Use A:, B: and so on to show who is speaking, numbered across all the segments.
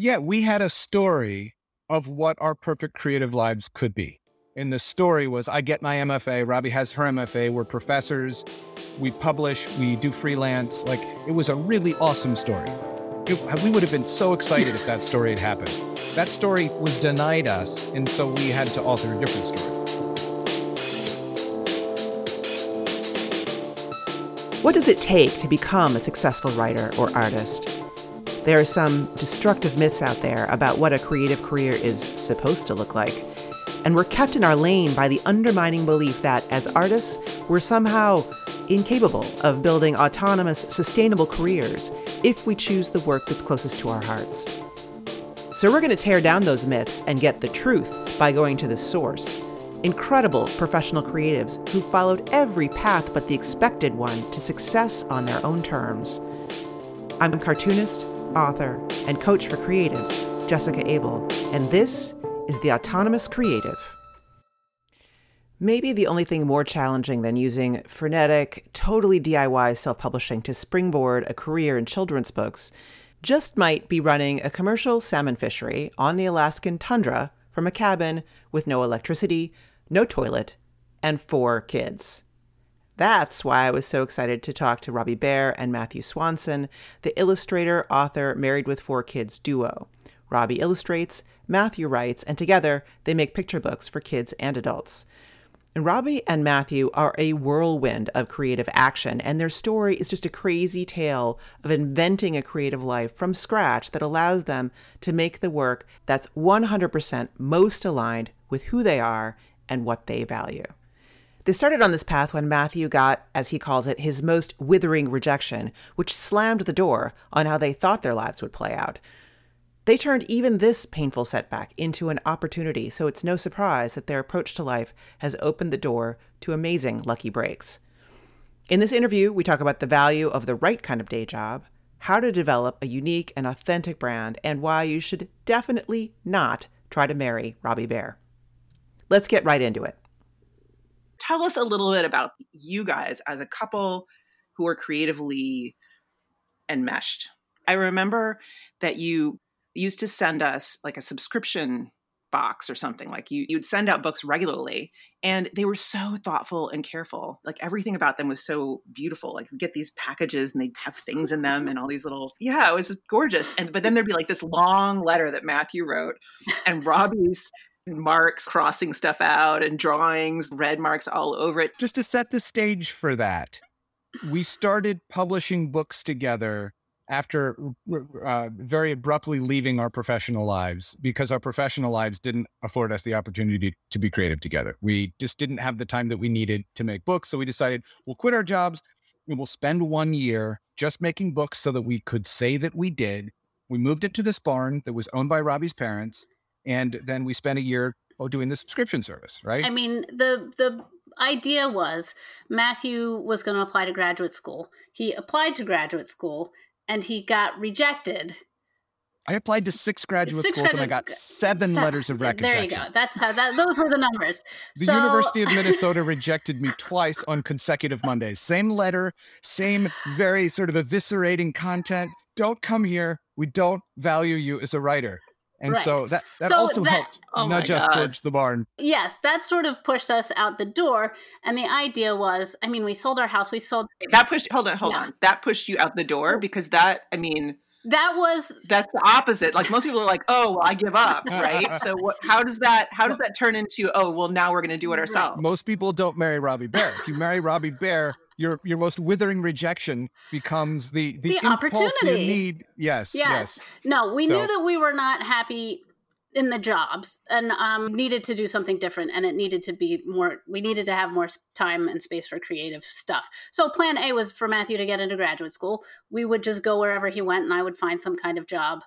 A: Yeah, we had a story of what our perfect creative lives could be. And the story was I get my MFA, Robbi has her MFA, we're professors, we publish, we do freelance. Like it was a really awesome story. It, uh, we would have been so excited if that story had happened. That story was denied us, and so we had to alter a different story.
B: What does it take to become a successful writer or artist? There are some destructive myths out there about what a creative career is supposed to look like. And we're kept in our lane by the undermining belief that as artists, we're somehow incapable of building autonomous, sustainable careers if we choose the work that's closest to our hearts. So we're going to tear down those myths and get the truth by going to the source. Incredible professional creatives who followed every path but the expected one to success on their own terms. I'm a cartoonist, author, and coach for creatives, Jessica Abel, and this is The Autonomous Creative. Maybe the only thing more challenging than using frenetic, totally DIY self publishing to springboard a career in children's books just might be running a commercial salmon fishery on the Alaskan tundra from a cabin with no electricity, no toilet, and four kids. That's why I was so excited to talk to Robbi Behr and Matthew Swanson, the illustrator, author, married with four kids duo. Robbi illustrates, Matthew writes, and together they make picture books for kids and adults. Robbi and Matthew are a whirlwind of creative action, and their story is just a crazy tale of inventing a creative life from scratch that allows them to make the work that's 100% most aligned with who they are and what they value. They started on this path when Matthew got, as he calls it, his most withering rejection, which slammed the door on how they thought their lives would play out. They turned even this painful setback into an opportunity, so it's no surprise that their approach to life has opened the door to amazing lucky breaks. In this interview, we talk about the value of the right kind of day job, how to develop a unique and authentic brand, and why you should definitely not try to marry Robbi Behr. Let's get right into it. Tell us a little bit about you guys as a couple who are creatively enmeshed. I remember that you used to send us like a subscription box or something. Like you you'd send out books regularly and they were so thoughtful and careful. Like everything about them was so beautiful. Like we get these packages and they'd have things in them and all these little yeah it was gorgeous. And but then there'd be like this long letter that matthew wrote and robbi's marks crossing stuff out and drawings red marks all over it
A: just to set the stage for that we started publishing books together after uh, very abruptly leaving our professional lives because our professional lives didn't afford us the opportunity to be creative together. We just didn't have the time that we needed to make books. So we decided we'll quit our jobs and we'll spend one year just making books so that we could say that we did. We moved into this barn that was owned by Robbi's parents. And then we spent a year oh, doing the subscription service, right?
C: I mean, the the idea was Matthew was going to apply to graduate school. He applied to graduate school and he got rejected.
A: I applied to six graduate six schools graduate, and I got seven, seven, letters of rejection.
C: There you go. That's how that those were the numbers.
A: The so, University of Minnesota rejected me twice on consecutive Mondays. Same letter, same very sort of eviscerating content. Don't come here. We don't value you as a writer. And right. so that, that so also that, helped oh nudge us towards the barn.
C: Yes, that sort of pushed us out the door. And the idea was, I mean, we sold our house. We sold
B: that pushed. Hold on, hold yeah. on. That pushed you out the door because that. I mean,
C: that was
B: that's the opposite. Like most people are like, oh, well, I give up, right? so what, how does that how does that turn into? Oh, well, now we're going to do it ourselves.
A: Most people don't marry Robbi Behr. If you marry Robbi Behr, your your most withering rejection becomes the the, the opportunity need. Yes, yes,
C: yes. No, we so. knew that we were not happy in the jobs and um, needed to do something different and it needed to be more we needed to have more time and space for creative stuff so plan a was for matthew to get into graduate school we would just go wherever he went and i would find some kind of job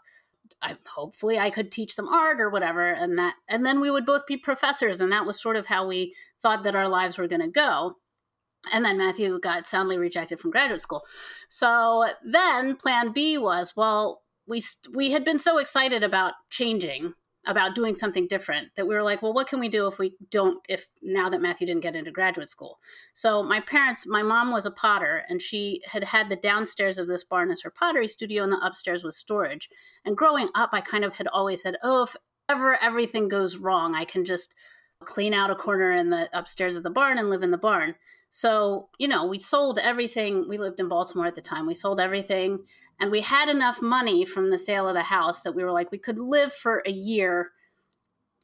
C: I, hopefully i could teach some art or whatever and that and then we would both be professors and that was sort of how we thought that our lives were going to go and then Matthew got soundly rejected from graduate school. So then plan B was, well, we we had been so excited about changing about doing something different that we were like, well, what can we do if we don't, if now that Matthew didn't get into graduate school? So my parents, my mom was a potter and she had had the downstairs of this barn as her pottery studio and the upstairs was storage. And growing up, I kind of had always said, oh, if ever everything goes wrong, I can just clean out a corner in the upstairs of the barn and live in the barn. So, you know, we sold everything. We lived in Baltimore at the time. We sold everything and we had enough money from the sale of the house that we were like, we could live for a year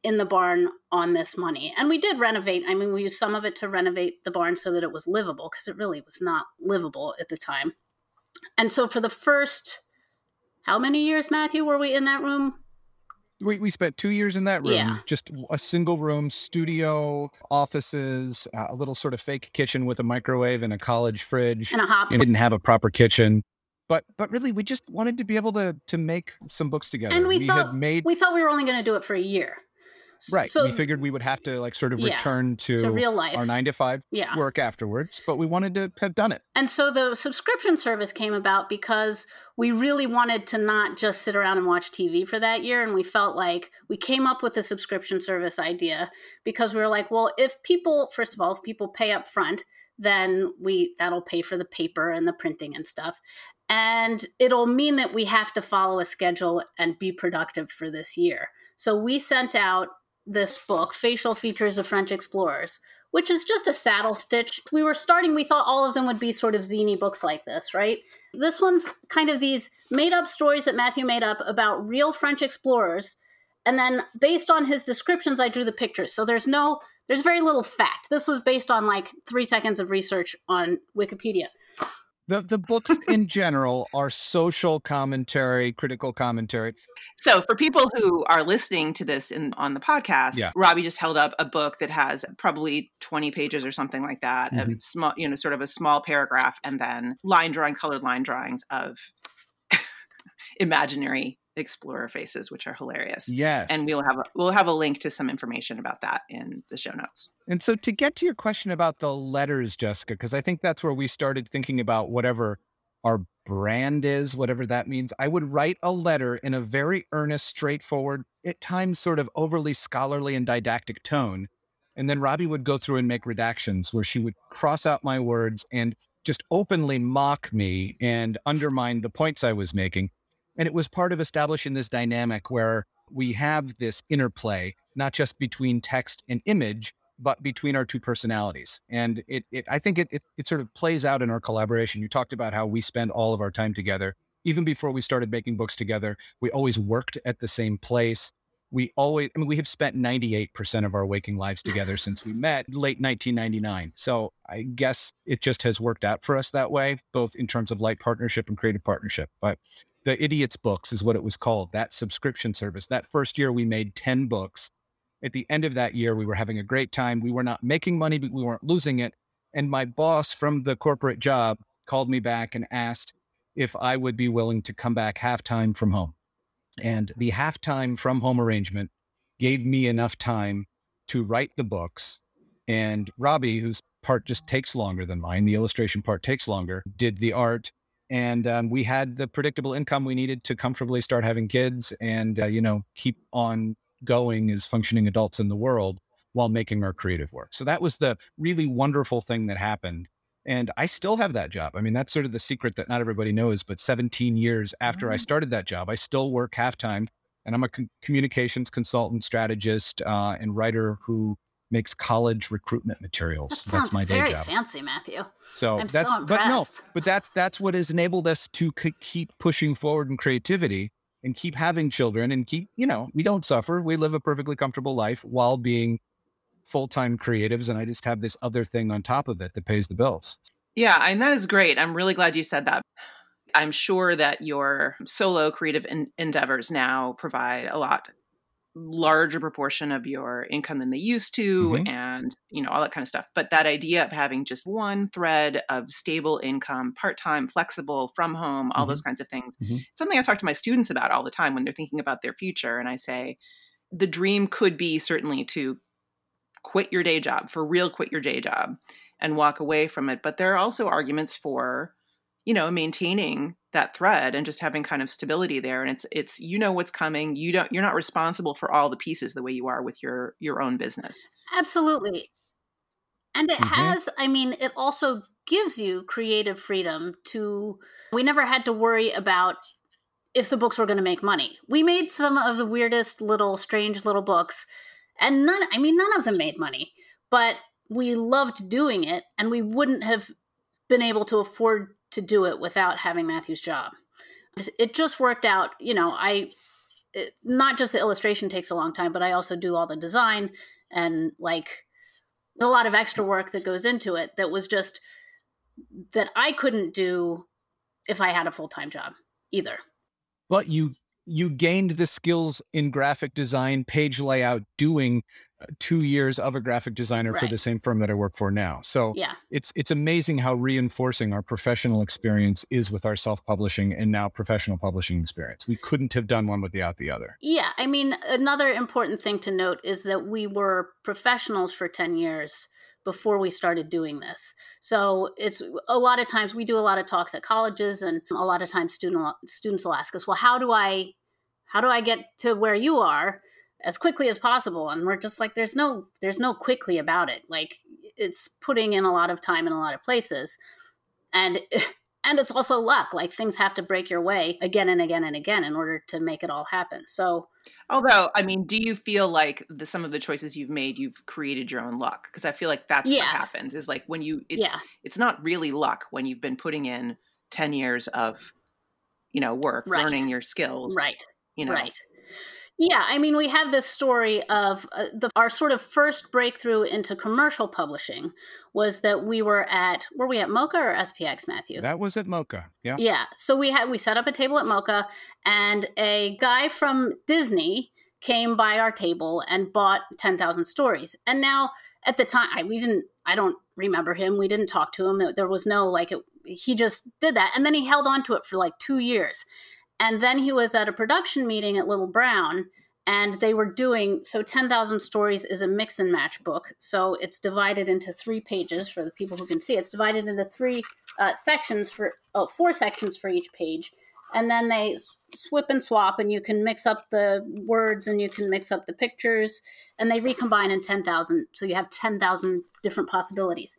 C: in the barn on this money. And we did renovate. I mean, we used some of it to renovate the barn so that it was livable because it really was not livable at the time. And so for the first, how many years, Matthew, were we in that room?
A: We, we spent two years in that room,
C: Yeah.
A: just a single room, studio, offices, uh, a little sort of fake kitchen with a microwave and a college fridge.
C: And a hop.
A: and didn't have a proper kitchen. But but really, we just wanted to be able to to make some books together.
C: And we thought-
A: had made
C: we thought we were only going to do it for a year.
A: Right.
C: So
A: we figured we would have to like sort of
C: Yeah,
A: return to,
C: to real life.
A: our nine to five
C: yeah.
A: work afterwards, but we wanted to have done it.
C: And so the subscription service came about because we really wanted to not just sit around and watch TV for that year. And we felt like we came up with the subscription service idea because we were like, well, if people, first of all, if people pay up front, then we that'll pay for the paper and the printing and stuff. And it'll mean that we have to follow a schedule and be productive for this year. So we sent out this book, Facial Features of French Explorers, which is just a saddle stitch. We were starting, we thought all of them would be sort of zany books like this, right? This one's kind of these made up stories that Matthew made up about real French explorers. And then based on his descriptions, I drew the pictures. So there's no, there's very little fact. This was based on like three seconds of research on Wikipedia.
A: The the books in general are social commentary, critical commentary.
D: So, for people who are listening to this in on the podcast,
A: Yeah.
D: Robbi just held up a book that has probably 20 pages or something like that, of
A: Mhm.
D: small, you know, sort of a small paragraph and then line drawing, colored line drawings of imaginary explorer faces, which are hilarious.
A: Yes.
D: And we'll have a, we'll have a link to some information about that in the show notes.
A: And so to get to your question about the letters, Jessica, because I think that's where we started thinking about whatever our brand is, whatever that means. I would write a letter in a very earnest, straightforward, at times sort of overly scholarly and didactic tone. And then Robbi would go through and make redactions where she would cross out my words and just openly mock me and undermine the points I was making. And it was part of establishing this dynamic where we have this interplay, not just between text and image, but between our two personalities. And it, it I think it, it, it sort of plays out in our collaboration. You talked about how we spend all of our time together. Even before we started making books together, we always worked at the same place. We always, I mean, we have spent 98% of our waking lives together since we met late 1999. So I guess it just has worked out for us that way, both in terms of light partnership and creative partnership. But the Idiots Books is what it was called, that subscription service. That first year, we made 10 books. At the end of that year, we were having a great time. We were not making money, but we weren't losing it. And my boss from the corporate job called me back and asked if I would be willing to come back halftime from home. And the halftime from home arrangement gave me enough time to write the books. And Robbi, whose part just takes longer than mine, the illustration part takes longer, did the art and um, we had the predictable income we needed to comfortably start having kids and uh, you know keep on going as functioning adults in the world while making our creative work so that was the really wonderful thing that happened and i still have that job i mean that's sort of the secret that not everybody knows but 17 years after i
D: Mm.
A: started that job i still work half-time and i'm a com- communications consultant strategist uh, and writer who makes college recruitment materials
C: That
A: that's my day
C: very
A: job
C: fancy, Matthew.
A: so
C: I'm so
A: that's but no, but that's that's what has enabled us to k- keep pushing forward in creativity and keep having children and keep you know we don't suffer. We live a perfectly comfortable life while being full time creatives, and I just have this other thing on top of it that pays the bills.
D: Yeah, and that is great. I'm really glad you said that. I'm sure that your solo creative en- endeavors now provide a lot larger proportion of your income than they used to
A: Mhm.
D: and you know all that kind of stuff but that idea of having just one thread of stable income part-time flexible from home all those kinds of things
A: Mhm.
D: it's something i talk to my students about all the time when they're thinking about their future and i say the dream could be certainly to quit your day job for real quit your day job and walk away from it but there are also arguments for you know maintaining that thread and just having kind of stability there and it's it's you know what's coming you don't you're not responsible for all the pieces the way you are with your your own business.
C: Absolutely. And it
A: Mhm.
C: has i mean it also gives you creative freedom to we never had to worry about if the books were going to make money. We made some of the weirdest little strange little books and none i mean none of them made money but we loved doing it and we wouldn't have been able to afford to do it without having matthew's job. It just worked out you know i it, not just the illustration takes a long time but i also do all the design and like a lot of extra work that goes into it that was just that i couldn't do if i had a full-time job either.
A: But you you gained the skills in graphic design page layout doing two years of a graphic designer for the same firm that i work for now. So
C: yeah.
A: it's it's amazing how reinforcing our professional experience is with our self-publishing and now professional publishing experience. We couldn't have done one without the other.
C: Yeah, I mean, another important thing to note is that we were professionals for 10 years before we started doing this. So it's a lot of times we do a lot of talks at colleges and a lot of times student students will ask us, "Well, how do I how do I get to where you are as quickly as possible?" And we're just like there's no there's no quickly about it. Like it's putting in a lot of time in a lot of places. And and it's also luck. Like things have to break your way again and again and again in order to make it all happen. So
D: although i mean do you feel like the some of the choices you've made you've created your own luck because i feel like that's
C: Yes.
D: what happens is like when you it's
C: yeah,
D: it's not really luck when you've been putting in 10 years of you know work
C: Right.
D: learning your skills
C: right,
D: you know
C: right. Yeah, I mean, we have this story of uh, the our sort of first breakthrough into commercial publishing was that we were at were we at MoCCA or SPX, Matthew?
A: that was at MoCCA yeah
C: Yeah. So we had we set up a table at MoCCA, and a guy from Disney came by our table and bought ten thousand stories. And now at the time, I, we didn't. I don't remember him. We didn't talk to him. There was no like. It, he just did that, and then he held on to it for like two years. And then he was at a production meeting at Little Brown, and they were doing so 10,000 Stories is a mix and match book. So it's divided into three pages for the people who can see. It's divided into three uh, sections for, oh, four sections for each page. And then they swip and swap, and you can mix up the words and you can mix up the pictures, and they recombine in 10,000. So you have 10,000 different possibilities.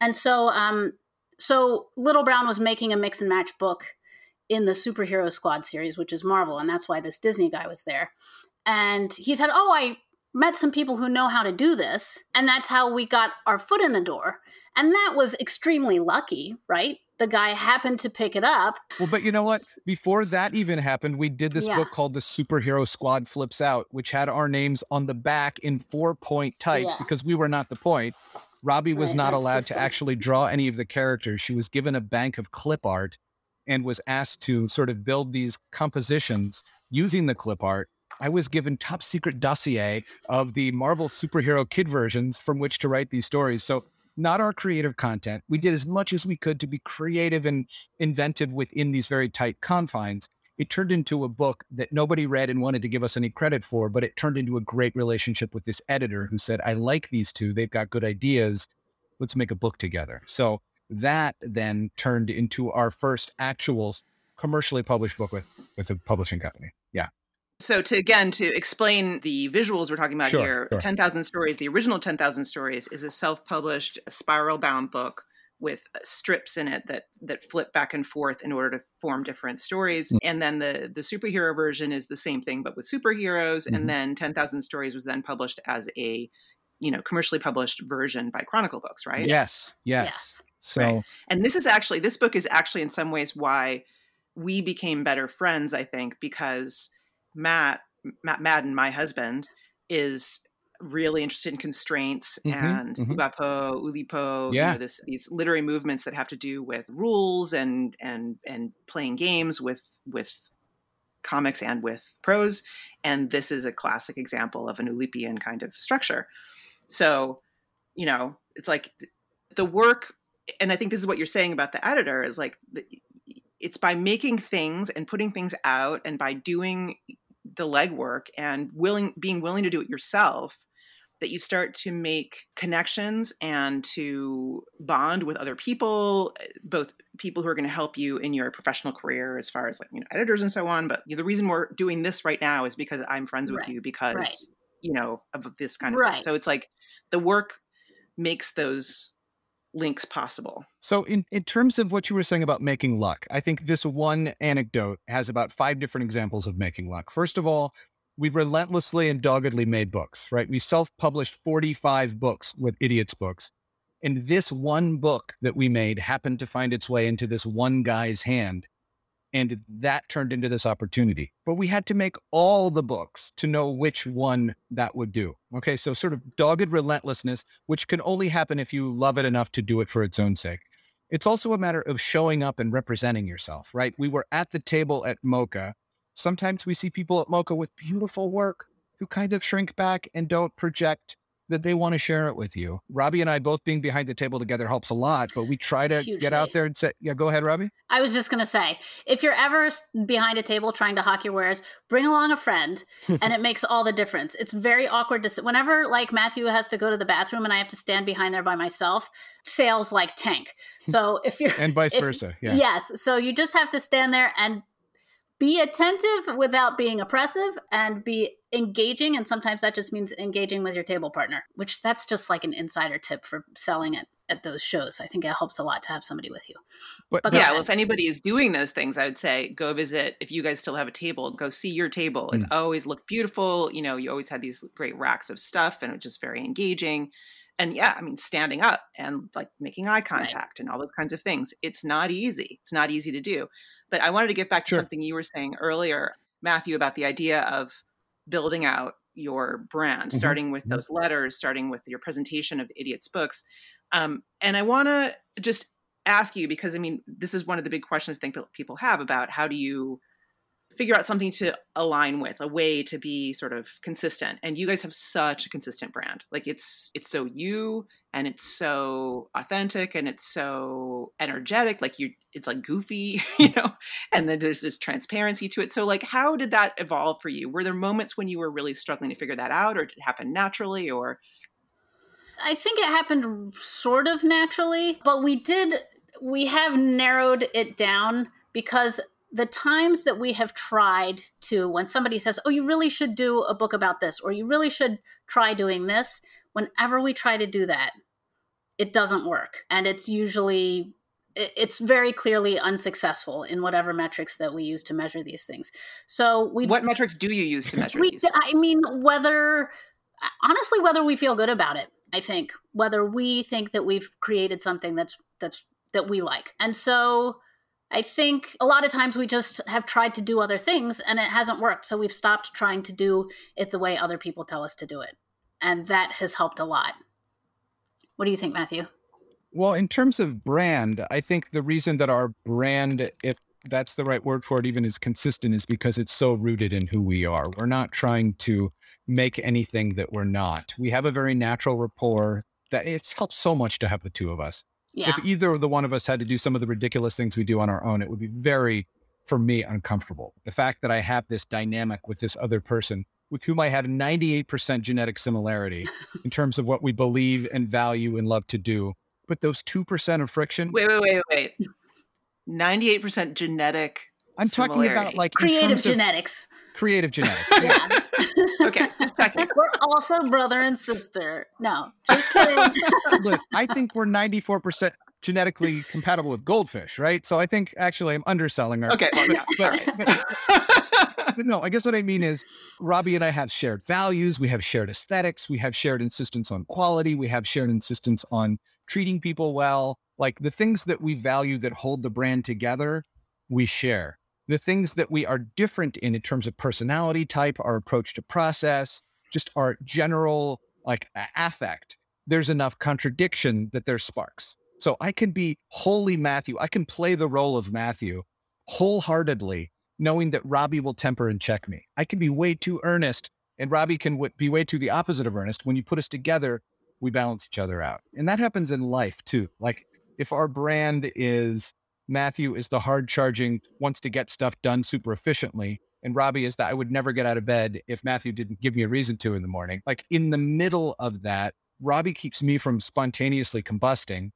C: And so, um, so Little Brown was making a mix and match book in the Superhero Squad series, which is Marvel, and that's why this Disney guy was there. And he said, "Oh, I met some people who know how to do this, and that's how we got our foot in the door." And that was extremely lucky, right? The guy happened to pick it up.
A: Well, but you know what? Before that even happened, we did this
C: Yeah.
A: book called The Superhero Squad Flips Out, which had our names on the back in four point type
C: Yeah.
A: because we were not the point. Robbie was
C: Right,
A: not allowed to actually draw any of the characters. She was given a bank of clip art and was asked to sort of build these compositions using the clip art. I was given top secret dossier of the Marvel superhero kid versions from which to write these stories. So not our creative content. We did as much as we could to be creative and inventive within these very tight confines. It turned into a book that nobody read and wanted to give us any credit for, but it turned into a great relationship with this editor who said, I like these two. They've got good ideas. Let's make a book together. So that then turned into our first actual commercially published book with, with a publishing company. Yeah.
D: So to again to explain the visuals we're talking about
A: Sure,
D: here,
A: sure.
D: Ten Thousand Stories, the original Ten Thousand Stories is a self-published spiral-bound book with strips in it that that flip back and forth in order to form different stories.
A: Mm.
D: And then the the superhero version is the same thing but with superheroes.
A: Mhm.
D: And then Ten Thousand Stories was then published as a you know commercially published version by Chronicle Books, right?
A: Yes. Yes.
C: Yes.
A: So
D: Right. And this is actually this book is actually in some ways why we became better friends, I think, because Matt Matt Madden, my husband, is really interested in constraints
A: Mhm,
D: and
A: mhm.
D: Oubapo, Oulipo, you
A: Yeah.
D: know, this these literary movements that have to do with rules and and and playing games with with comics and with prose. And this is a classic example of an Oulipian kind of structure. So, you know, it's like th- the work, and I think this is what you're saying about the editor is like it's by making things and putting things out and by doing the legwork and willing being willing to do it yourself that you start to make connections and to bond with other people, eh, both people who are going to help you in your professional career as far as like, you know, editors and so on. But the reason we're doing this right now is because I'm friends with
C: Right.
D: you because,
C: Right.
D: you know, of this kind of
C: Right.
D: thing. So it's like the work makes those links possible.
A: So, in, in terms of what you were saying about making luck, I think this one anecdote has about five different examples of making luck. First of all, we relentlessly and doggedly made books, right? We self published 45 books with Idiots Books. And this one book that we made happened to find its way into this one guy's hand. And that turned into this opportunity. But we had to make all the books to know which one that would do. Okay. So, sort of dogged relentlessness, which can only happen if you love it enough to do it for its own sake. It's also a matter of showing up and representing yourself, right? We were at the table at MoCCA. Sometimes we see people at MoCCA with beautiful work who kind of shrink back and don't project that they want to share it with you. Robbi and I both being behind the table together helps a lot, but we try to get out there and say, yeah, go ahead, Robbi.
C: I was just going to say, if you're ever behind a table trying to hawk your wares, bring along a friend, and it makes all the difference. It's very awkward to whenever like Matthew has to go to the bathroom and I have to stand behind there by myself. Sales like tank. So if you're
A: And vice
C: if-
A: versa. Yeah.
C: Yes. So you just have to stand there and be attentive without being oppressive and be engaging. And sometimes that just means engaging with your table partner, which that's just like an insider tip for selling it at those shows. I think it helps a lot to have somebody with you.
A: But,
C: But
A: but-
D: yeah,
C: ahead.
D: well, if anybody is doing those things, I would say go visit. If you guys still have a table, go see your table. It's mm. always looked beautiful. You know, you always had these great racks of stuff, and it was just very engaging. And yeah, I mean, standing up and like making eye contact and all those kinds of things. It's not easy. It's not easy to do. But I wanted to get back to
A: Sure.
D: something you were saying earlier, Matthew, about the idea of building out your brand,
A: Mhm.
D: starting with
A: Mhm.
D: those letters, starting with your presentation of the Idiot's books. Um, and I want to just ask you because I mean, this is one of the big questions I think people have about how do you figure out something to align with, a way to be sort of consistent. And you guys have such a consistent brand. Like it's it's so you and it's so authentic and it's so energetic. Like you it's like goofy, you know, and then there's this transparency to it. So like how did that evolve for you? Were there moments when you were really struggling to figure that out or did it happen naturally or
C: I think it happened sort of naturally, but we did, we have narrowed it down because the times that we have tried to, when somebody says, oh, you really should do a book about this, or you really should try doing this, whenever we try to do that, it doesn't work. And it's usually, it's very clearly unsuccessful in whatever metrics that we use to measure these things. So we
D: what metrics do you use to measure
C: we
D: these?
C: i mean whether honestly whether we feel good about it i think whether we think that we've created something that's that's that we like and so i think a lot of times we just have tried to do other things and it hasn't worked so we've stopped trying to do it the way other people tell us to do it and that has helped a lot what do you think matthew
A: Well, in terms of brand, I think the reason that our brand, if that's the right word for it, even is consistent is because it's so rooted in who we are. We're not trying to make anything that we're not. We have a very natural rapport that it's helped so much to have the two of us.
C: Yeah
A: If either of the one of us had to do some of the ridiculous things we do on our own, it would be very, for me, uncomfortable. The fact that I have this dynamic with this other person with whom I have 98% genetic similarity in terms of what we believe and value and love to do. But those 2% of friction,
D: Wait, wait, wait, wait. Ninety-eight percent genetic.
A: I'm talking about like
C: creative genetics
A: creative genetics.
C: yeah
D: Okay, just checking.
C: we're also brother and sister no just kidding
A: Look, I think we're 94% genetically compatible with goldfish, right? So I think actually I'm underselling our.
D: Okay, well, yeah,
A: but-
D: all right.
A: but- but no, I guess what I mean is Robbi and I have shared values. We have shared aesthetics. We have shared insistence on quality. We have shared insistence on treating people well. Like the things that we value that hold the brand together, we share. The things that we are different in, in terms of personality type, our approach to process, just our general like affect, there's enough contradiction that there's sparks. So I can be wholly Matthew. I can play the role of Matthew wholeheartedly, knowing that Robbi will temper and check me. I can be way too earnest, and Robbi can w- be way too the opposite of earnest. When you put us together, we balance each other out. And that happens in life too. Like if our brand is Matthew is the hard charging, wants to get stuff done super efficiently, and Robbi is that I would never get out of bed if Matthew didn't give me a reason to in the morning. Like in the middle of that, Robbi keeps me from spontaneously combusting,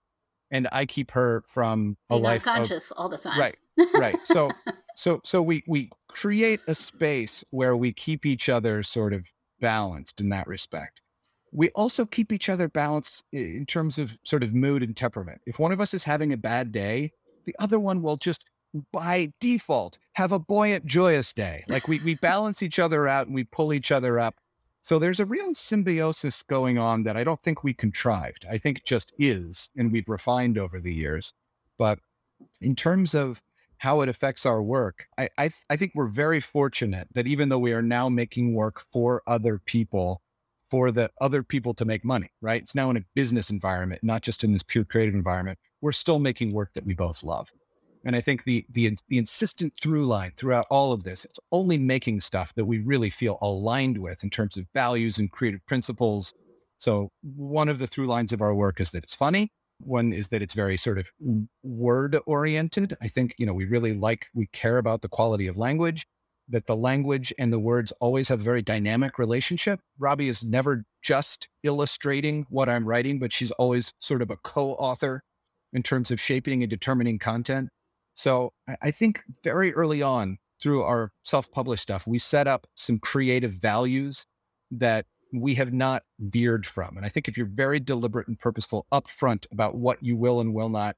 A: and I keep her from a
C: Being
A: life of
C: all the time.
A: right, right. So, so, so we we create a space where we keep each other sort of balanced in that respect. We also keep each other balanced in terms of sort of mood and temperament. If one of us is having a bad day, the other one will just by default have a buoyant, joyous day. Like we we balance each other out and we pull each other up. So there's a real symbiosis going on that I don't think we contrived. I think just is, and we've refined over the years. But in terms of how it affects our work, I, I, I think we're very fortunate that even though we are now making work for other people, for the other people to make money, right? It's now in a business environment, not just in this pure creative environment. We're still making work that we both love. And I think the the the insistent through line throughout all of this, it's only making stuff that we really feel aligned with in terms of values and creative principles. So one of the through lines of our work is that it's funny. One is that it's very sort of word oriented. I think, you know, we really like, we care about the quality of language, that the language and the words always have a very dynamic relationship. Robbi is never just illustrating what I'm writing, but she's always sort of a co author in terms of shaping and determining content. So I- think very early on through our self published stuff, we set up some creative values that we have not veered from. And I think if you're very deliberate and purposeful upfront about what you will and will not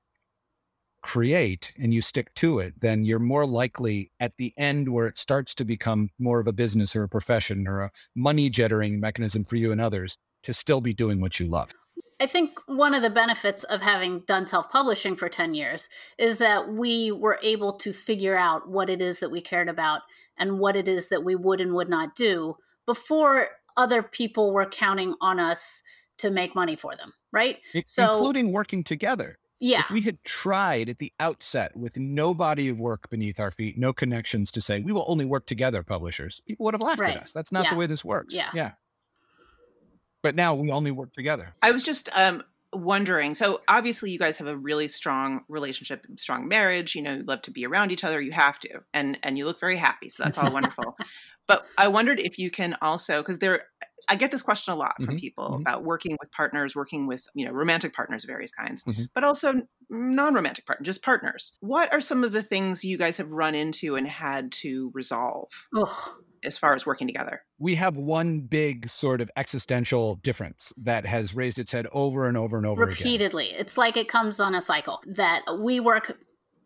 A: create and you stick to it, then you're more likely at the end where it starts to become more of a business or a profession or a money generating mechanism for you and others to still be doing what you love.
C: I think one of the benefits of having done self publishing for 10 years is that we were able to figure out what it is that we cared about and what it is that we would and would not do before other people were counting on us to make money for them, right?
A: I-
C: So-
A: including working together.
C: Yeah.
A: If we had tried at the outset with no body of work beneath our feet, no connections to say we will only work together, publishers, people would have laughed
C: Right.
A: at us. That's not
C: Yeah.
A: the way this works.
C: Yeah.
A: Yeah. But now we only work together.
D: I was just um, wondering. So obviously, you guys have a really strong relationship, strong marriage. You know, you love to be around each other. You have to, and and you look very happy. So that's all wonderful. But I wondered if you can also, because there, I get this question a lot from
A: Mhm,
D: people
A: mhm.
D: about working with partners, working with you know romantic partners of various kinds,
A: Mhm.
D: but also non-romantic partners, just partners. What are some of the things you guys have run into and had to resolve
C: Ugh.
D: As far as working together?
A: We have one big sort of existential difference that has raised its head over and over and over again.
C: repeatedly. It's like it comes on a cycle that we work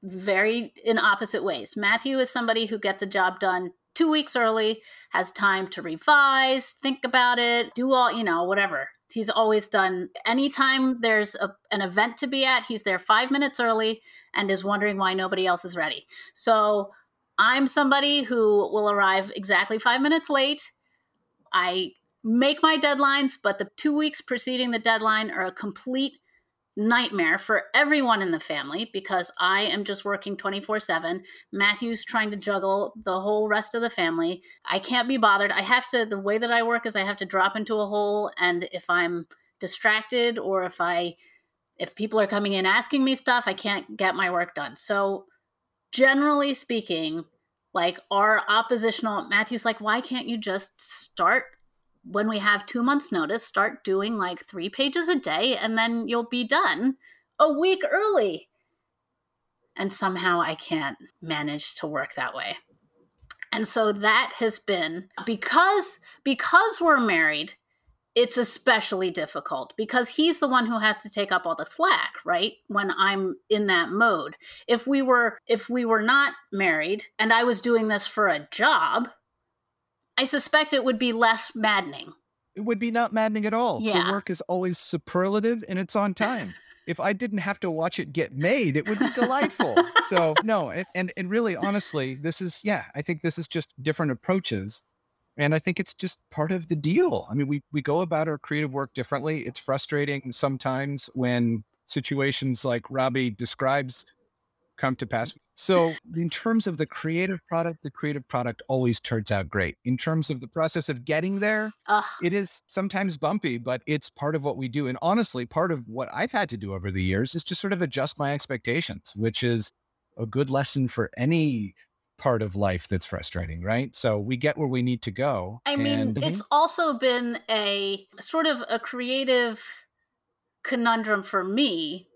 C: very in opposite ways. Matthew is somebody who gets a job done two weeks early, has time to revise, think about it, do all, you know, whatever. He's always done anytime there's a, an event to be at, he's there five minutes early and is wondering why nobody else is ready. So I'm somebody who will arrive exactly five minutes late. I make my deadlines, but the two weeks preceding the deadline are a complete nightmare for everyone in the family because I am just working 24 7. Matthew's trying to juggle the whole rest of the family. I can't be bothered. I have to, the way that I work is I have to drop into a hole. And if I'm distracted or if I, if people are coming in asking me stuff, I can't get my work done. So, generally speaking, like our oppositional, Matthew's like, why can't you just start when we have two months notice start doing like three pages a day and then you'll be done a week early? And somehow i can't manage to work that way. And so that has been because because we're married it's especially difficult because he's the one who has to take up all the slack right when i'm in that mode if we were if we were not married and i was doing this for a job I suspect it would be less maddening.
A: It would be not maddening at all.
C: Yeah.
A: The work is always superlative and it's on time. if I didn't have to watch it get made, it would be delightful. so no, and, and and really honestly, this is yeah, I think this is just different approaches. And I think it's just part of the deal. I mean, we we go about our creative work differently. It's frustrating sometimes when situations like Robbi describes come to pass. So, in terms of the creative product, the creative product always turns out great. In terms of the process of getting there,
C: Ugh,
A: it is sometimes bumpy, but it's part of what we do. And honestly, part of what I've had to do over the years is just sort of adjust my expectations, which is a good lesson for any part of life that's frustrating, right? So we get where we need to go.
C: I mean,
A: and-
C: it's mhm. also been a sort of a creative conundrum for me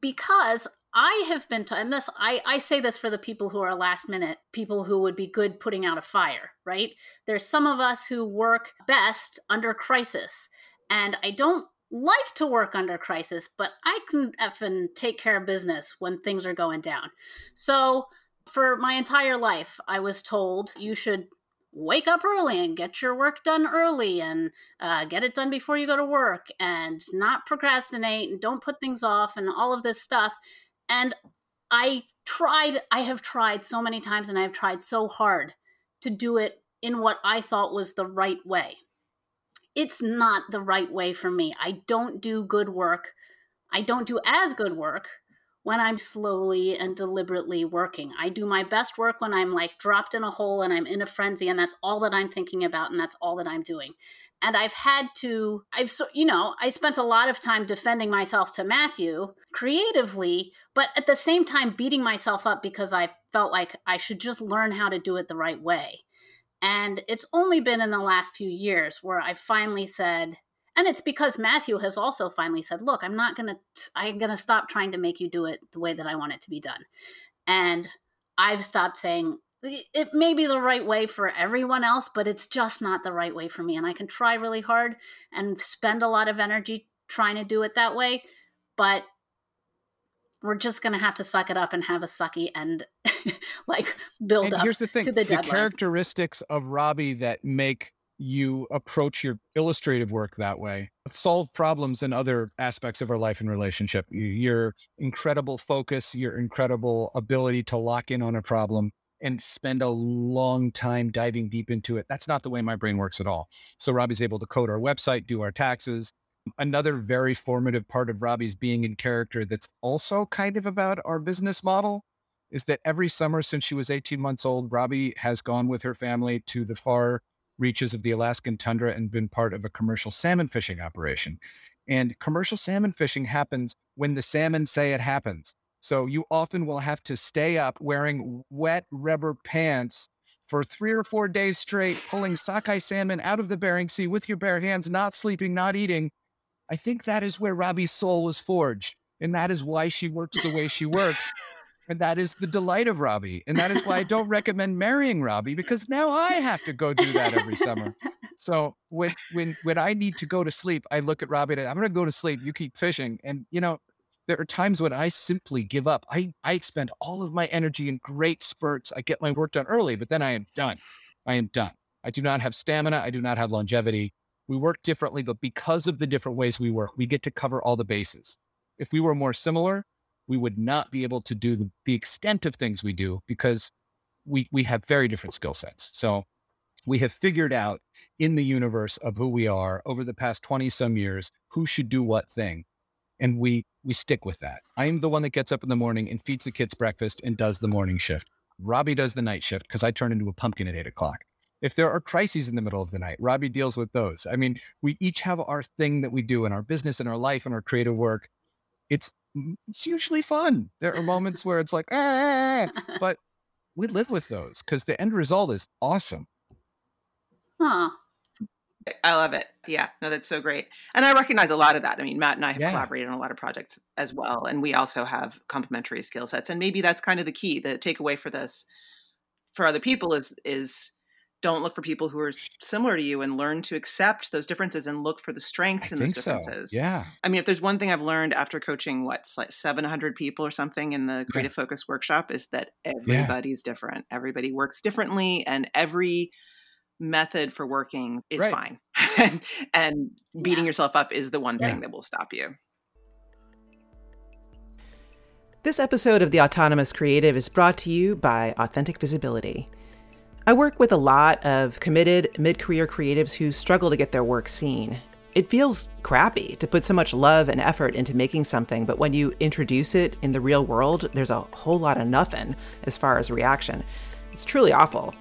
C: because I have been to, and this, I, I say this for the people who are last minute, people who would be good putting out a fire, right? There's some of us who work best under crisis. And I don't like to work under crisis, but I can effing take care of business when things are going down. So for my entire life, I was told you should wake up early and get your work done early and uh, get it done before you go to work and not procrastinate and don't put things off and all of this stuff. And I tried, I have tried so many times and I've tried so hard to do it in what I thought was the right way. It's not the right way for me. I don't do good work. I don't do as good work when I'm slowly and deliberately working. I do my best work when I'm like dropped in a hole and I'm in a frenzy and that's all that I'm thinking about and that's all that I'm doing. And I've had to, I've, so, you know, I spent a lot of time defending myself to Matthew creatively, but at the same time beating myself up because I felt like I should just learn how to do it the right way. And it's only been in the last few years where I finally said, and it's because Matthew has also finally said, "Look, I'm not going to I'm going to stop trying to make you do it the way that I want it to be done." And I've stopped saying it may be the right way for everyone else, but it's just not the right way for me. And I can try really hard and spend a lot of energy trying to do it that way, but we're just going to have to suck it up and have a sucky and like build
A: and
C: up
A: here's the thing
C: to the,
A: the characteristics of robbi that make you approach your illustrative work that way solve problems in other aspects of our life and relationship. Your incredible focus your incredible ability to lock in on a problem and spend a long time diving deep into it that's not the way my brain works at all. So robbi's able to code our website do our taxes. Another very formative part of robbi's being in character that's also kind of about our business model is that every summer since she was 18 months old, Robbi has gone with her family to the far reaches of the Alaskan tundra and been part of a commercial salmon fishing operation. And commercial salmon fishing happens when the salmon say it happens. So you often will have to stay up wearing wet rubber pants for three or four days straight, pulling sockeye salmon out of the Bering Sea with your bare hands, not sleeping, not eating. I think that is where Robbi's soul was forged. And that is why she works the way she works. And that is the delight of Robbi. And that is why I don't recommend marrying Robbi because now I have to go do that every summer. So when when when I need to go to sleep, I look at Robbi and I'm gonna go to sleep. You keep fishing. And you know, there are times when I simply give up. I, I expend all of my energy in great spurts. I get my work done early, but then I am done. I am done. I do not have stamina. I do not have longevity. We work differently, but because of the different ways we work, we get to cover all the bases. If we were more similar, we would not be able to do the, the extent of things we do because we we have very different skill sets. So we have figured out in the universe of who we are over the past 20 some years who should do what thing and we we stick with that. I am the one that gets up in the morning and feeds the kids breakfast and does the morning shift. Robbi does the night shift because i turn into a pumpkin at 8 o'clock. If there are crises in the middle of the night robbi deals with those. I mean we each have our thing that we do in our business and our life and our creative work. It's it's usually fun there are moments where it's like ah, but we live with those because the end result is awesome
C: huh.
D: I love it. Yeah, no, that's so great. And I recognize a lot of that. I mean, Matt and I have
A: Yeah.
D: collaborated on a lot of projects as well. And we also have complementary skill sets. And maybe that's kind of the key. The takeaway for this for other people is is don't look for people who are similar to you and learn to accept those differences and look for the strengths
A: I
D: in those
A: think so.
D: differences.
A: yeah
D: I mean, if there's one thing I've learned after coaching, what's like 700 people or something in the Creative Focus workshop is that everybody's different. Everybody works differently, and every method for working is
A: Right.
D: fine. and, and beating
C: Yeah.
D: yourself up is the one
A: Yeah.
D: thing that will stop you.
B: This episode of The Autonomous Creative is brought to you by Authentic Visibility. I work with a lot of committed mid career creatives who struggle to get their work seen. It feels crappy to put so much love and effort into making something, but when you introduce it in the real world, there's a whole lot of nothing as far as reaction. It's truly awful.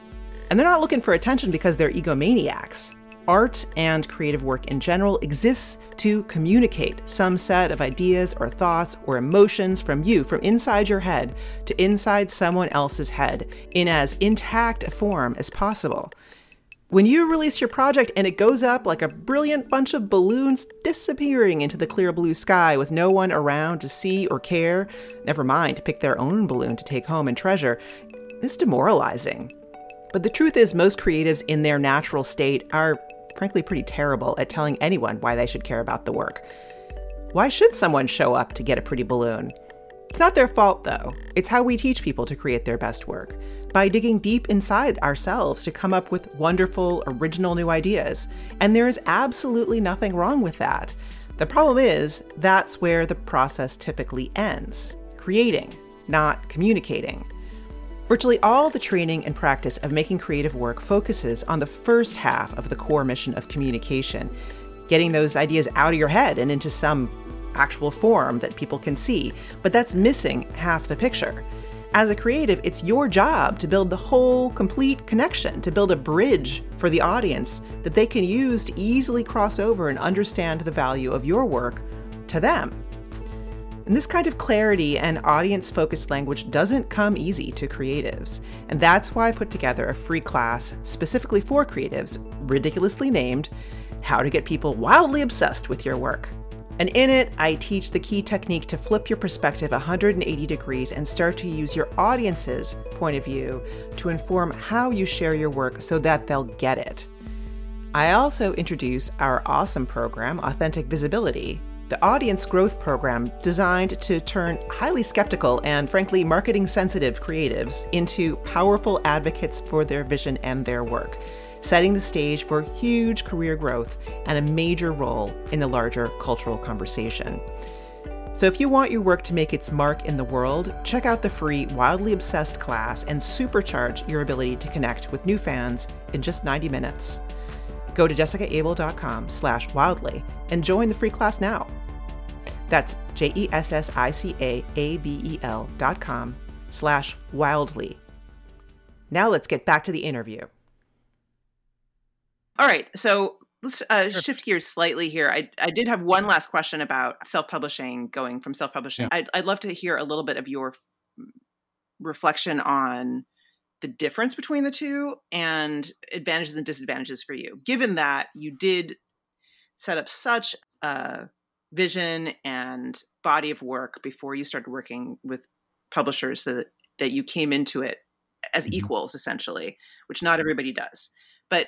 B: And they're not looking for attention because they're egomaniacs. Art and creative work in general exists to communicate some set of ideas or thoughts or emotions from you, from inside your head to inside someone else's head, in as intact a form as possible. When you release your project and it goes up like a brilliant bunch of balloons disappearing into the clear blue sky with no one around to see or care, never mind pick their own balloon to take home and treasure, it's demoralizing. But the truth is, most creatives in their natural state are frankly pretty terrible at telling anyone why they should care about the work. Why should someone show up to get a pretty balloon? It's not their fault, though. It's how we teach people to create their best work by digging deep inside ourselves to come up with wonderful, original new ideas. And there is absolutely nothing wrong with that. The problem is, that's where the process typically ends creating, not communicating. Virtually all the training and practice of making creative work focuses on the first half of the core mission of communication, getting those ideas out of your head and into some actual form that people can see. But that's missing half the picture. As a creative, it's your job to build the whole complete connection, to build a bridge for the audience that they can use to easily cross over and understand the value of your work to them. And this kind of clarity and audience focused language doesn't come easy to creatives. And that's why I put together a free class specifically for creatives, ridiculously named How to Get People Wildly Obsessed with Your Work. And in it, I teach the key technique to flip your perspective 180 degrees and start to use your audience's point of view to inform how you share your work so that they'll get it. I also introduce our awesome program, Authentic Visibility, the audience growth program designed to turn highly skeptical and, frankly, marketing sensitive creatives into powerful advocates for their vision and their work setting the stage for huge career growth and a major role in the larger cultural conversation. So, if you want your work to make its mark in the world, check out the free Wildly Obsessed class and supercharge your ability to connect with new fans in just 90 minutes. Go to jessicaabel.com slash wildly and join the free class now. That's J-E-S-S-I-C-A-A-B-E-L dot com slash wildly. Now let's get back to the interview.
D: All right. So let's uh, sure. shift gears slightly here. I, I did have one last question about self publishing, going from self publishing. Yeah. I'd, I'd love to hear a little bit of your f- reflection on the difference between the two and advantages and disadvantages for you, given that you did set up such a vision and body of work before you started working with publishers so that, that you came into it as mm-hmm. equals essentially which not everybody does but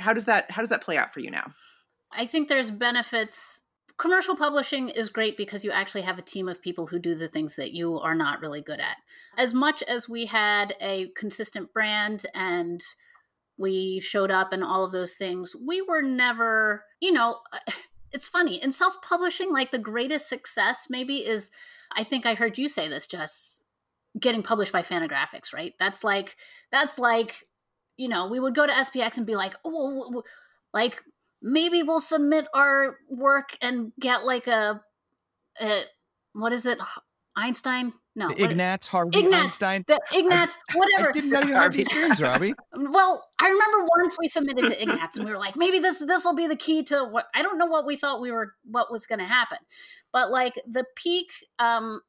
D: how does that how does that play out for you now?
C: I think there's benefits. Commercial publishing is great because you actually have a team of people who do the things that you are not really good at. As much as we had a consistent brand and we showed up and all of those things, we were never, you know, it's funny in self publishing, like the greatest success maybe is, I think I heard you say this, just getting published by Fantagraphics, right? That's like, that's like you know, we would go to SPX and be like, oh, like maybe we'll submit our work and get like a, a what is it, Eisner? No,
A: the Ignatz, Harvey,
C: Ignatz,
A: Eisner.
C: The Ignatz,
A: I,
C: whatever.
A: I didn't know you had these dreams, Robbi.
C: Well, I remember once we submitted to Ignatz and we were like, maybe this this will be the key to what I don't know what we thought we were what was going to happen, but like the peak um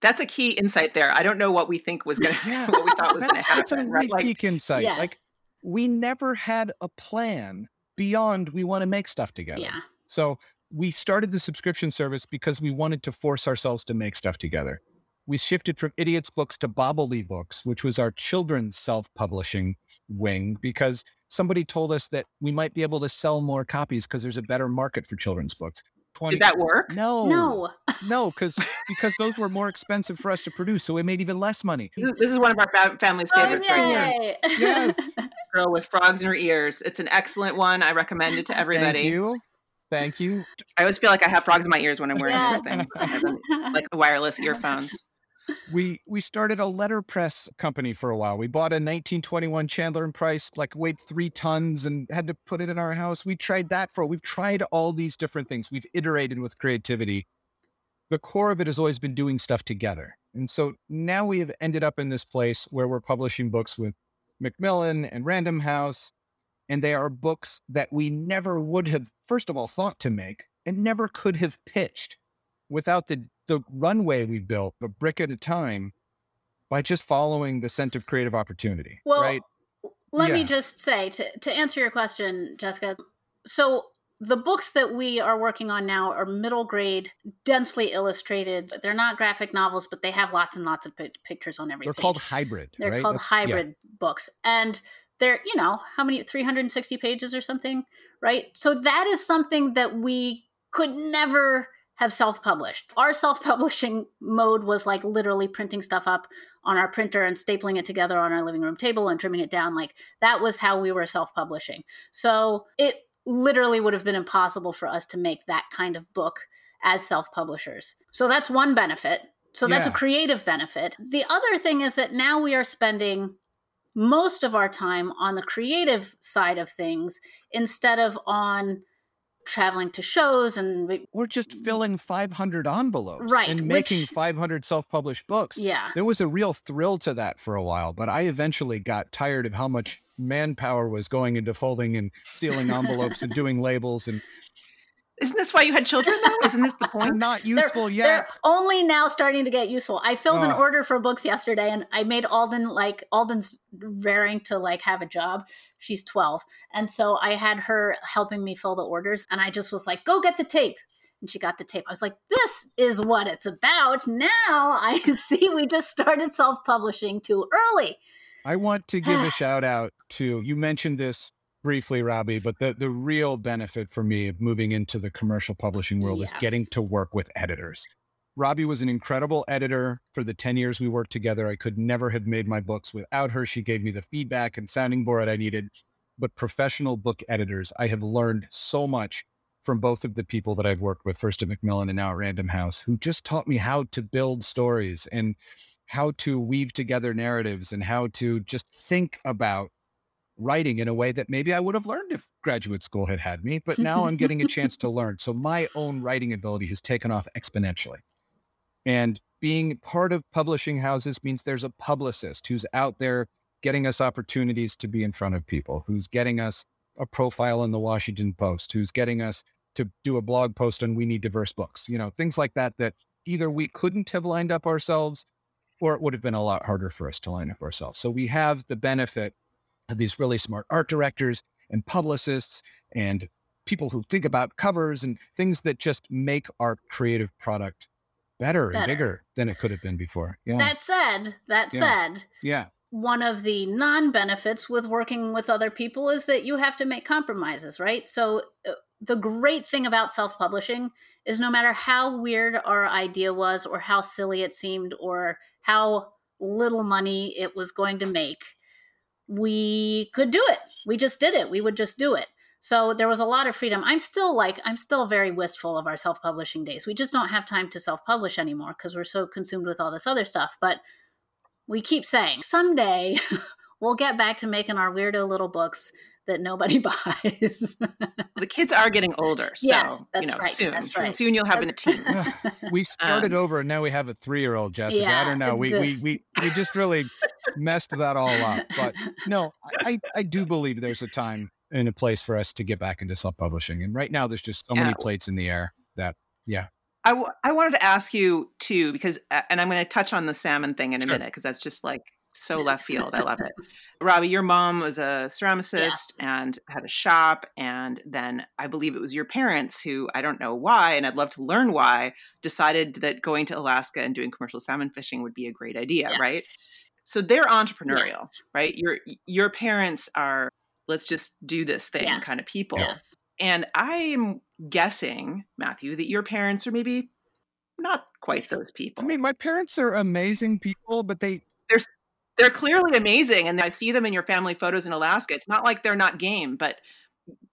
D: that's a key insight there. I don't know what we think was going to, yeah, what we thought was going to happen.
A: That's a
D: right?
A: Like, peak insight. Yes. Like we never had a plan beyond we want to make stuff together.
C: Yeah.
A: So we started the subscription service because we wanted to force ourselves to make stuff together. We shifted from Idiots Books to Bobbledy Books, which was our children's self-publishing wing, because somebody told us that we might be able to sell more copies because there's a better market for children's books.
D: 20. Did that work?
A: No,
C: no,
A: no, because because those were more expensive for us to produce, so we made even less money.
D: This is one of our fa- family's favorites oh, right
A: here. Yes,
D: girl with frogs in her ears. It's an excellent one. I recommend it to everybody.
A: Thank you. Thank you.
D: I always feel like I have frogs in my ears when I'm wearing this thing, like wireless earphones
A: we we started a letterpress company for a while. We bought a 1921 Chandler and Price, like weighed three tons, and had to put it in our house. We tried that for. We've tried all these different things. We've iterated with creativity. The core of it has always been doing stuff together, and so now we have ended up in this place where we're publishing books with Macmillan and Random House, And they are books that we never would have, first of all, thought to make and never could have pitched without the, the runway we built, a brick at a time, by just following the scent of creative opportunity.
C: Well,
A: right?
C: let me just say to, to answer your question, Jessica. So the books that we are working on now are middle grade, densely illustrated. They're not graphic novels, but they have lots and lots of pic- pictures on every
A: They're
C: page.
A: called hybrid.
C: They're
A: right?
C: called
A: That's- yeah.
C: hybrid books. And they're, you know, how many 360 pages or something, right? So that is something that we could never have self-published. Our self-publishing mode was like literally printing stuff up on our printer and stapling it together on our living room table and trimming it down like that was how we were self-publishing. So it literally would have been impossible for us to make that kind of book as self-publishers. So that's one benefit. So that's a creative benefit. The other thing is that now we are spending most of our time on the creative side of things instead of on traveling to shows and we-
A: Or just filling 500 envelopes
C: Right,
A: and making
C: which-
A: 500 self published books.
C: yeah.
A: There was a real thrill to that for a while, but I eventually got tired of how much manpower was going into folding and sealing envelopes and doing labels and
D: Isn't this why you had children though? Isn't this the
A: they're
D: point?
A: not
C: They're-
A: useful
C: They're
A: yet.
C: only now starting to get useful. I filled an
A: Oh.
C: order for books yesterday and I made Alden like Alden's raring to like have a job. She's 12. And so I had her helping me fill the orders and I just was like, "Go get the tape." And she got the tape. I was like, "This is what it's about." Now I see we just started self-publishing too early.
A: I want to give a shout out to you mentioned this briefly, Robbi, but the, the real benefit for me of moving into the commercial publishing world is getting to work with editors. Robbi was an incredible editor for the 10 years we worked together. I could never have made my books without her. She gave me the feedback and sounding board I needed. But professional book editors, I have learned so much from both of the people that I've worked with, first at Macmillan and now at Random House, who just taught me how to build stories and how to weave together narratives and how to just think about writing in a way that maybe I would have learned if graduate school had had me, but now I'm getting a chance to learn. So my own writing ability has taken off exponentially. And being part of publishing houses means there's a publicist who's out there getting us opportunities to be in front of people, who's getting us a profile in the Washington Post, who's getting us to do a blog post on We Need Diverse Books, you know, things like that, that either we couldn't have lined up ourselves or it would have been a lot harder for us to line up ourselves. So we have the benefit these really smart art directors and publicists and people who think about covers and things that just make our creative product better, and bigger than it could have been before. Yeah.
C: That said, that
A: Yeah.
C: said,
A: yeah.
C: one of the non benefits with working with other people is that you have to make compromises, right? So, uh, the great thing about self publishing is no matter how weird our idea was, or how silly it seemed, or how little money it was going to make, we could do it. We just did it. We would just do it. So there was a lot of freedom. I'm still like, I'm still very wistful of our self publishing days. We just don't have time to self publish anymore because we're so consumed with all this other stuff. But we keep saying someday we'll get back to making our weirdo little books that nobody buys.
D: The kids are getting older, so
C: Yes, that's
D: you know,
C: right,
D: soon.
C: that's right.
D: Soon you'll have a team.
A: we started
D: Um,
A: over and now we have a three-year-old Jessica. I don't know. We, we
C: just-
A: we we just really messed that all up. But no, I I I do believe there's a time and a place for us to get back into self-publishing. And right now, there's just so many plates in the air that yeah.
D: I, w- I wanted to ask you too because uh, and I'm going to touch on the salmon thing in a
A: Sure.
D: minute because that's just like so left field. I love it. Robbi, your mom was a ceramicist and had a shop and then I believe it was your parents who I don't know why and I'd love to learn why decided that going to Alaska and doing commercial salmon fishing would be a great idea,
C: Yes.
D: right? So they're entrepreneurial,
C: Yes.
D: right? Your your parents are let's just do this thing kind of people. And I'm guessing, Matthew, that your parents are maybe not quite those people.
A: I mean, my parents are amazing people, but they
D: they're clearly amazing. And I see them in your family photos in Alaska. It's not like they're not game, but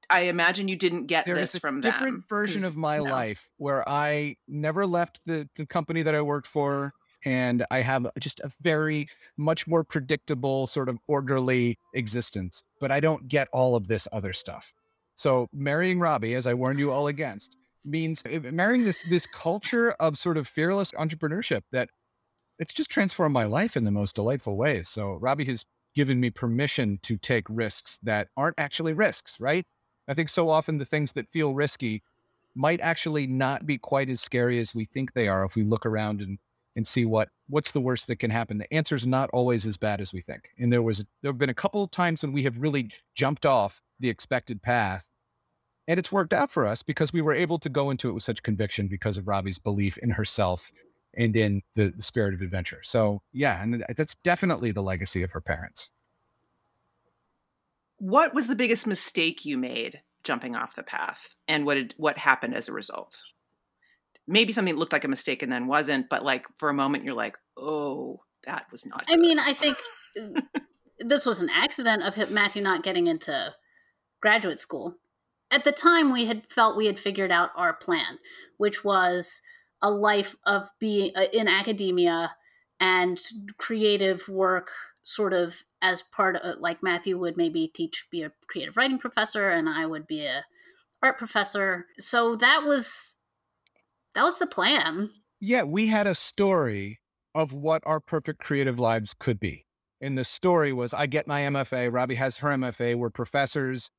D: I imagine you didn't get
A: there
D: this from
A: different
D: them.
A: version of my
D: know,
A: life where I never left the, the company that I worked for. And I have just a very much more predictable, sort of orderly existence, but I don't get all of this other stuff. So marrying Robbi, as I warned you all against, means eh, marrying this this culture of sort of fearless entrepreneurship that it's just transformed my life in the most delightful ways. So Robbi has given me permission to take risks that aren't actually risks, right? I think so often the things that feel risky might actually not be quite as scary as we think they are if we look around and and see what what's the worst that can happen. The answer is not always as bad as we think. And there was there have been a couple of times when we have really jumped off the expected path. And it's worked out for us because we were able to go into it with such conviction because of Robbi's belief in herself and in the, the spirit of adventure. So yeah, and that's definitely the legacy of her parents.
D: What was the biggest mistake you made jumping off the path, and what did, what happened as a result? Maybe something looked like a mistake and then wasn't, but like for a moment you're like, oh, that was not.
C: I
D: good.
C: mean, I think uh, this was an accident of Matthew not getting into graduate school. At the time, we had felt we had figured out our plan, which was a life of being uh, in academia and creative work sort of as part of like matthew would maybe teach be a creative writing professor and i would be a art professor. So that was that was the plan.
A: Yeah we had a story of what our perfect creative lives could be. And the story was i get my mfa robbi has her mfa we're professors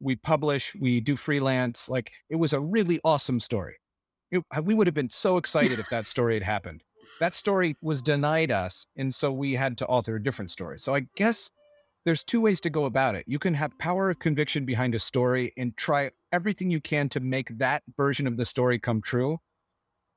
A: we publish we do freelance like it was a really awesome story it, uh, we would have been so excited if that story had happened. That story was denied us. And so we had to author a different story. So I guess there's two ways to go about it. You can have power of conviction behind a story and try everything you can to make that version of the story come true.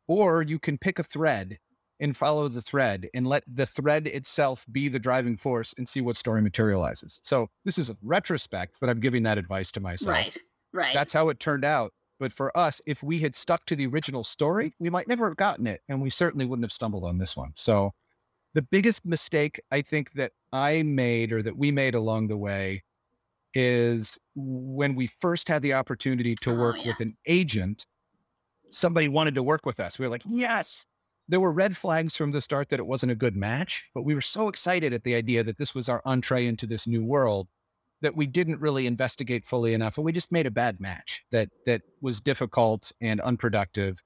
A: Or you can pick a thread and follow the thread and let the thread itself be the driving force and see what story materializes. So this is a retrospect, but I'm giving that advice to myself.
C: Right. Right.
A: That's how it turned out. But for us, if we had stuck to the original story, we might never have gotten it. And we certainly wouldn't have stumbled on this one. So the biggest mistake I think that I made or that we made along the way is when we first had the opportunity to
C: Oh,
A: work
C: yeah.
A: with an agent, somebody wanted to work with us. We were like, yes. There were red flags from the start that it wasn't a good match, but we were so excited at the idea that this was our entree into this new world that we didn't really investigate fully enough and we just made a bad match that that was difficult and unproductive.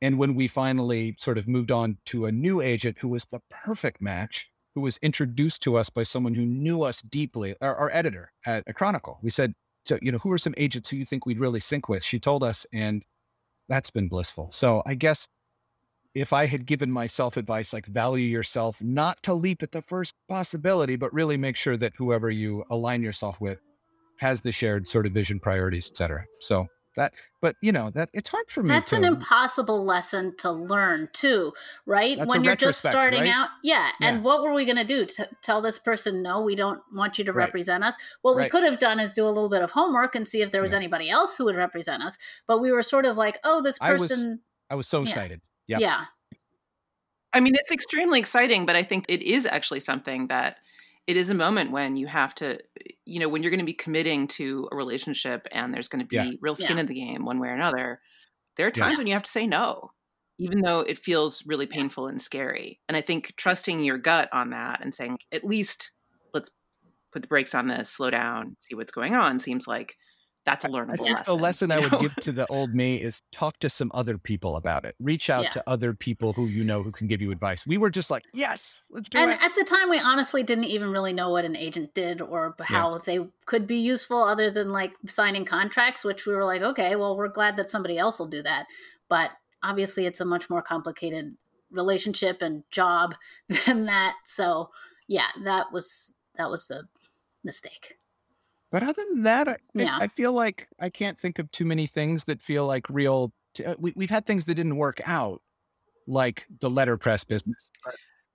A: And when we finally sort of moved on to a new agent who was the perfect match who was introduced to us by someone who knew us deeply our, our editor at a chronicle we said so you know who are some agents who you think we'd really sync with? She told us and that's been blissful. So i guess if I had given myself advice like value yourself, not to leap at the first possibility, but really make sure that whoever you align yourself with has the shared sort of vision, priorities, et cetera. So that, but you know, that it's hard for me
C: That's
A: to.
C: an impossible lesson to learn too, right? When you're just starting
A: right?
C: out. Yeah.
A: Yeah.
C: And what were we going to do? T- tell this person, no, we don't want you to
A: Right.
C: represent us. What we could have done is do a little bit of homework and see if there was
A: Yeah.
C: anybody else who would represent us. But we were sort of like, oh, this person.
A: I was-. I was so
C: Yeah.
A: Excited. Yep.
C: Yeah.
D: I mean, it's extremely exciting, but I think it is actually something that it is a moment when you have to, you know, when you're going to be committing to a relationship and there's going to be
A: Yeah.
D: real skin
C: Yeah.
D: in the game one way or another. There are
A: Yeah.
D: times when you have to say no, even though it feels really painful and scary. And I think trusting your gut on that and saying, at least let's put the brakes on this, slow down, see what's going on seems like that's a learnable
A: think
D: lesson.
A: the lesson I would
D: know?
A: give to the old me is talk to some other people about it. Reach out
C: Yeah.
A: to other people who you know who can give you advice. We were just like, yes, let's do
C: And
A: it.
C: And at the time, we honestly didn't even really know what an agent did or b- how they could be useful other than like signing contracts, which we were like, okay, well, we're glad that somebody else will do that. But obviously, it's a much more complicated relationship and job than that. So, yeah, that was that was a mistake.
A: But other than that, I, I-
C: Yeah.
A: I feel like I can't think of too many things that feel like real. T- uh, we, we've had things that didn't work out, like the letterpress business.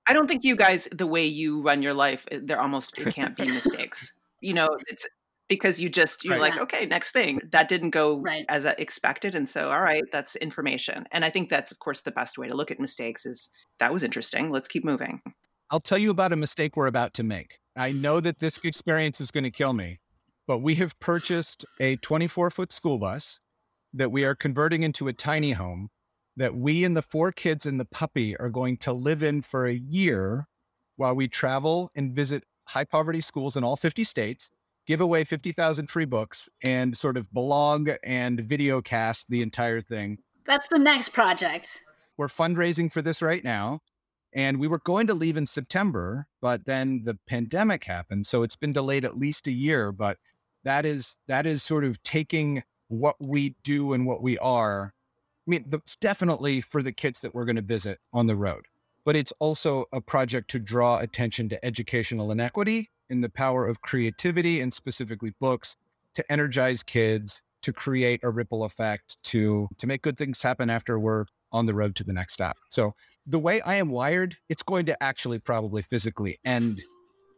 D: I don't think you guys, the way you run your life, there almost it can't be mistakes. You know, it's because you just you're
A: Right.
D: like,
C: Yeah.
D: okay, next thing that didn't go
C: Right.
D: as expected, and so all right, that's information. And I think that's of course the best way to look at mistakes is that was interesting. Let's keep moving.
A: I'll tell you about a mistake we're about to make. I know that this experience is going to kill me, but we have purchased a 24 foot school bus that we are converting into a tiny home that we and the four kids and the puppy are going to live in for a year while we travel and visit high poverty schools in all 50 states, give away 50,000 free books, and sort of blog and video cast the entire thing.
C: That's the next project.
A: We're fundraising for this right now. And we were going to leave in September, but then the pandemic happened. So it's been delayed at least a year. But that is that is sort of taking what we do and what we are. I mean, it's definitely for the kids that we're going to visit on the road, but it's also a project to draw attention to educational inequity and the power of creativity and specifically books to energize kids, to create a ripple effect, to to make good things happen after we're on the road to the next stop. So the way I am wired, it's going to actually probably physically end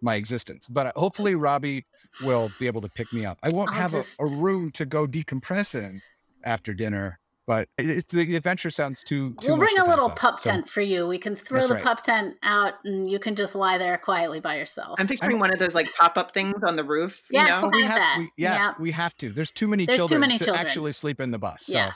A: my existence. But uh, hopefully, Robbi will be able to pick me up. I won't
C: I'll
A: have
C: just-
A: a, a room to go decompress in after dinner, but it's the adventure sounds too. too
C: we'll
A: much
C: bring
A: to
C: a little
A: pass up.
C: pup
A: So-
C: tent for you. We can throw
A: That's
C: the
A: right.
C: pup tent out, and you can just lie there quietly by yourself.
D: I'm picturing one of those like pop up things on the roof.
C: Yes.
D: You know?
A: Oh, we
C: have
A: have,
C: that.
A: we, yeah,
C: Yep.
A: we have to. There's too many
C: There's too
A: children
C: many
A: to
C: children.
A: actually sleep in the bus. So,
C: Yeah.